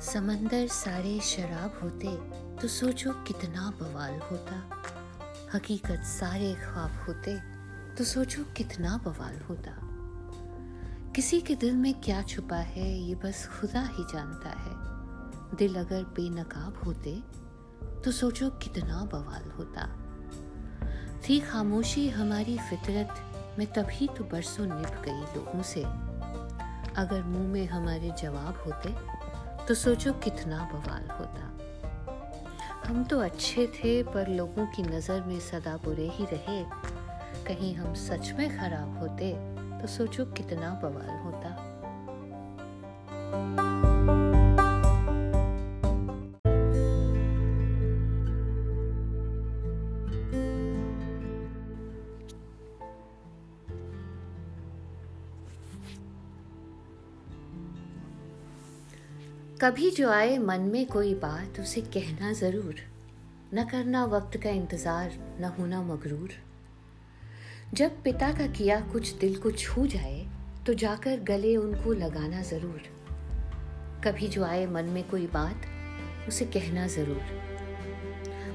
समंदर सारे शराब होते तो सोचो कितना बवाल होता। हकीकत सारे ख्वाब होते तो सोचो कितना बवाल होता। किसी के दिल में क्या छुपा है, ये बस खुदा ही जानता है। दिल अगर बेनकाब होते तो सोचो कितना बवाल होता। थी खामोशी हमारी फितरत, में तभी तो बरसों निभ गई लोगों से। अगर मुँह में हमारे जवाब होते तो सोचो कितना बवाल होता। हम तो अच्छे थे, पर लोगों की नज़र में सदा बुरे ही रहे। कहीं हम सच में खराब होते तो सोचो कितना बवाल होता। कभी जो आए मन में कोई बात, उसे कहना ज़रूर। न करना वक्त का इंतज़ार, न होना मगरूर। जब पिता का किया कुछ दिल को छू जाए तो जाकर गले उनको लगाना ज़रूर। कभी जो आए मन में कोई बात, उसे कहना ज़रूर।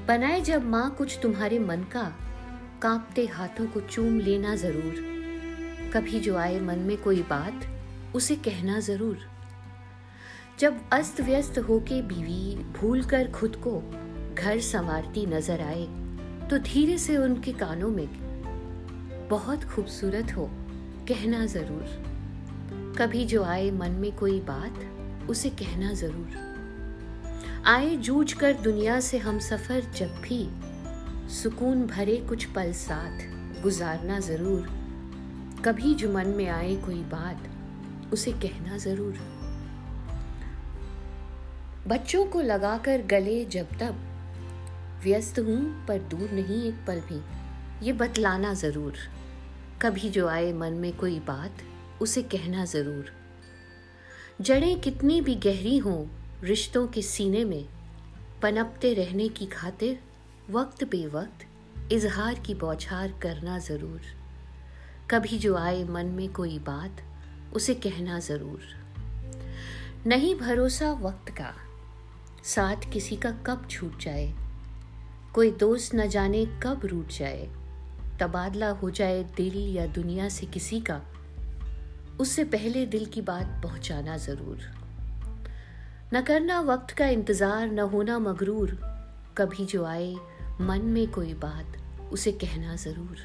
बनाए जब माँ कुछ तुम्हारे मन का, कांपते हाथों को चूम लेना ज़रूर। कभी जो आए मन में कोई बात, उसे कहना ज़रूर। जब अस्त व्यस्त होके बीवी भूल कर खुद को घर संवारती नज़र आए तो धीरे से उनके कानों में बहुत खूबसूरत हो, कहना ज़रूर। कभी जो आए मन में कोई बात, उसे कहना ज़रूर। आए जूझ कर दुनिया से हम सफ़र जब भी सुकून भरे कुछ पल साथ गुजारना ज़रूर। कभी जो मन में आए कोई बात, उसे कहना ज़रूर। बच्चों को लगाकर गले जब तब। व्यस्त हूँ, पर दूर नहीं एक पल भी। ये बतलाना ज़रूर। कभी जो आए मन में कोई बात, उसे कहना ज़रूर। जड़ें कितनी भी गहरी हों, रिश्तों के सीने में, पनपते रहने की खातिर वक्त बे वक्त इजहार की बौछार करना ज़रूर। कभी जो आए मन में कोई बात, उसे कहना ज़रूर। नहीं भरोसा वक्त का। साथ किसी का कब छूट जाए। कोई दोस्त न जाने कब रूट जाए। तबादला हो जाए दिल या दुनिया से किसी का, उससे पहले दिल की बात पहुंचाना ज़रूर। न करना वक्त का इंतज़ार, न होना मगरूर। कभी जो आए, मन में कोई बात, उसे कहना ज़रूर।